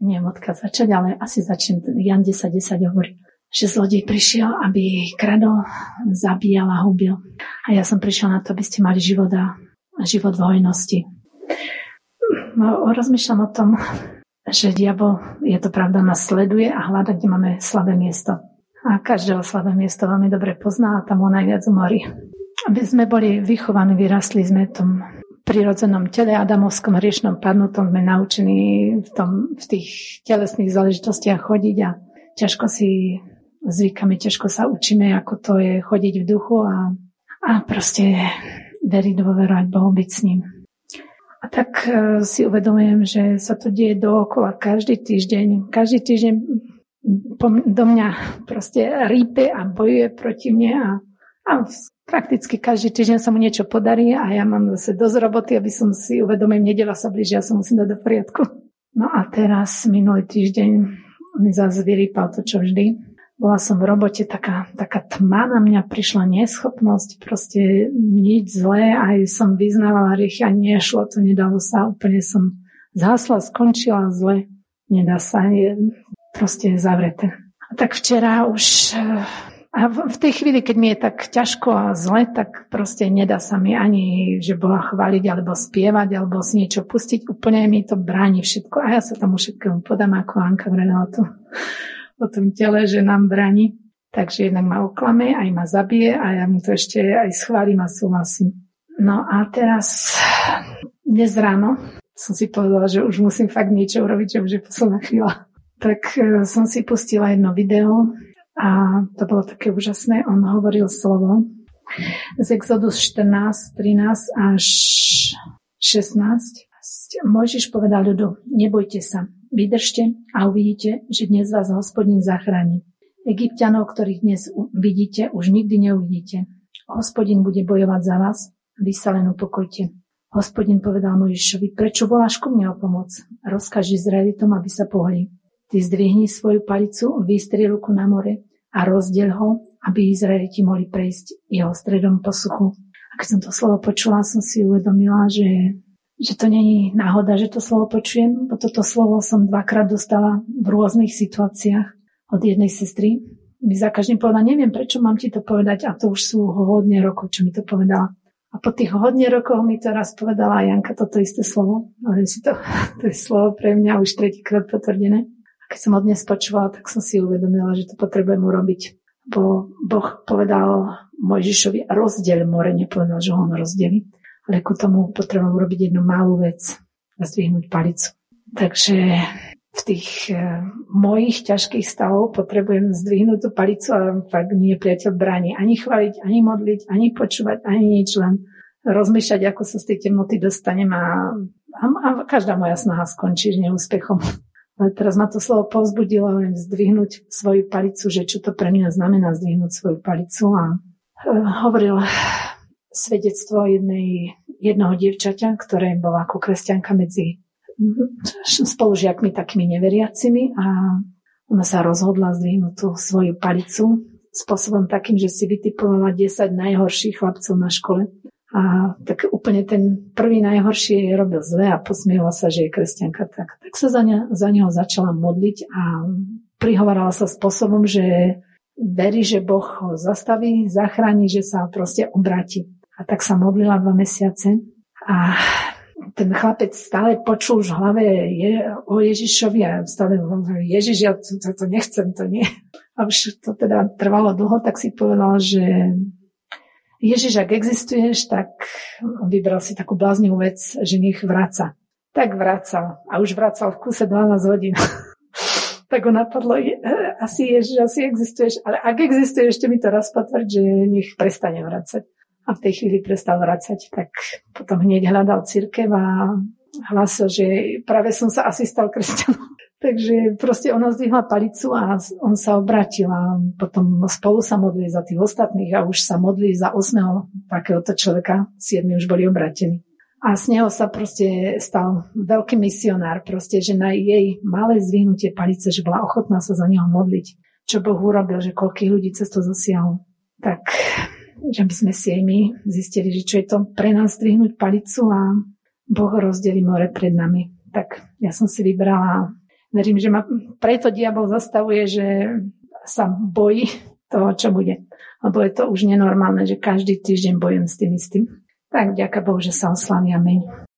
neviem odkiaľ začať, ale asi začnem, Jan 10, 10 hovorí, že zlodej prišiel, aby kradol, zabíjal a hubil. A ja som prišiel na to, aby ste mali život a život v hojnosti. No, rozmýšľam o tom, že diabol, je to pravda, nás sleduje a hľada, kde máme slabé miesto. A každého slabé miesto veľmi dobre pozná a tam ho najviac umorí. Aby sme boli vychovaní, vyrastli sme tom prirodzenom tele Adamovskom hriešnom padnutom sme naučení v, tom, v tých telesných záležitostiach chodiť a ťažko si zvykame, ťažko sa učíme, ako to je chodiť v duchu a, a proste veriť, dôverovať Bohu, byť s ním. A tak uh, si uvedomujem, že sa to deje dookola každý týždeň. Každý týždeň do mňa proste rípe a bojuje proti mne a, a prakticky každý týždeň sa mu niečo podarí a ja mám zase dosť roboty, aby som si uvedomil, nedela sa blíži, ja sa musím dať do poriadku. No a teraz minulý týždeň mi zase vyrýpal to, čo vždy bola som v robote, taká, taká tma na mňa prišla, neschopnosť, proste nič zlé, aj som vyznávala riech a nešlo to, nedalo sa, úplne som zhasla, skončila zle, nedá sa, je proste zavreté. A tak včera už eh, a v tej chvíli, keď mi je tak ťažko a zle, tak proste nedá sa mi ani, že Boha chváliť, alebo spievať, alebo si niečo pustiť. Úplne mi to bráni všetko. A ja sa tomu všetkému podám, ako Anka vravila to o tom tele, že nám brani. Takže jednak ma oklame, aj ma zabije a ja mu to ešte aj schválim a súhlasím. No a teraz, dnes ráno som si povedala, že už musím fakt niečo urobiť, že už je posledná chvíľa. Tak e, som si pustila jedno video a to bolo také úžasné. On hovoril slovo z Exodus 14, 13 až 16. Mojžiš povedal ľudu, nebojte sa, Vydržte a uvidíte, že dnes vás hospodin zachráni. Egyptianov, ktorých dnes vidíte, už nikdy neuvidíte. Hospodin bude bojovať za vás, vy sa len upokojte. Hospodin povedal Mojžišovi, prečo voláš ku mne o pomoc? Rozkaž Izraelitom, aby sa pohli. Ty zdvihni svoju palicu, vystri ruku na more a rozdiel ho, aby Izraeliti mohli prejsť jeho stredom po suchu. A keď som to slovo počula, som si uvedomila, že že to není náhoda, že to slovo počujem, bo toto slovo som dvakrát dostala v rôznych situáciách od jednej sestry. Mi za každým povedala, neviem, prečo mám ti to povedať a to už sú hodne rokov, čo mi to povedala. A po tých hodne rokoch mi to raz povedala Janka toto isté slovo. Ale si to, to je slovo pre mňa už tretíkrát potvrdené. Keď som ho dnes počúvala, tak som si uvedomila, že to potrebujem urobiť. Bo Boh povedal Mojžišovi, rozdiel more, nepovedal, že ho on rozdeli ale ku tomu potrebujem urobiť jednu malú vec zdvihnúť palicu. Takže v tých e, mojich ťažkých stavov potrebujem zdvihnúť tú palicu a fakt nie priateľ bráni ani chváliť, ani modliť, ani počúvať, ani nič, len rozmýšľať, ako sa z tej temnoty dostanem a, a, a každá moja snaha skončí neúspechom. Teraz ma to slovo povzbudilo len zdvihnúť svoju palicu, že čo to pre mňa znamená zdvihnúť svoju palicu a uh, hovoril svedectvo jednej, jednoho dievčaťa, ktoré bola ako kresťanka medzi spolužiakmi takými neveriacimi a ona sa rozhodla zdvihnúť tú svoju palicu spôsobom takým, že si vytipovala 10 najhorších chlapcov na škole. A tak úplne ten prvý najhorší jej robil zle a posmievala sa, že je kresťanka. Tak, tak sa za, ne, za neho začala modliť a prihovarala sa spôsobom, že verí, že Boh ho zastaví, zachráni, že sa proste obráti. A tak sa modlila dva mesiace a ten chlapec stále počul v hlave je, o Ježišovi a stále hovoril, Ježiš, ja to, to, to nechcem, to nie. A už to teda trvalo dlho, tak si povedal, že Ježiš, ak existuješ, tak vybral si takú bláznivú vec, že nech vraca. Tak vracal. A už vracal v kuse 12 hodín. tak ho napadlo, asi Ježiš, asi existuješ, ale ak existuješ, ešte mi to raz potvrď, že nech prestane vracať a v tej chvíli prestal vracať, tak potom hneď hľadal církev a hlásil, že práve som sa asi stal kresťanom. Takže proste ona zdvihla palicu a on sa obratil a potom spolu sa modli za tých ostatných a už sa modli za osmého takéhoto človeka, siedmi už boli obratení. A z neho sa proste stal veľký misionár, proste, že na jej malé zvihnutie palice, že bola ochotná sa za neho modliť, čo Boh urobil, že koľkých ľudí cez to zasiahol. Tak že by sme si aj my zistili, že čo je to pre nás zdvihnúť palicu a Boh rozdeli more pred nami. Tak ja som si vybrala verím, že ma preto diabol zastavuje, že sa bojí toho, čo bude. Lebo je to už nenormálne, že každý týždeň bojujem s tým istým. Tak ďaká Bohu, že sa oslaví. Amen.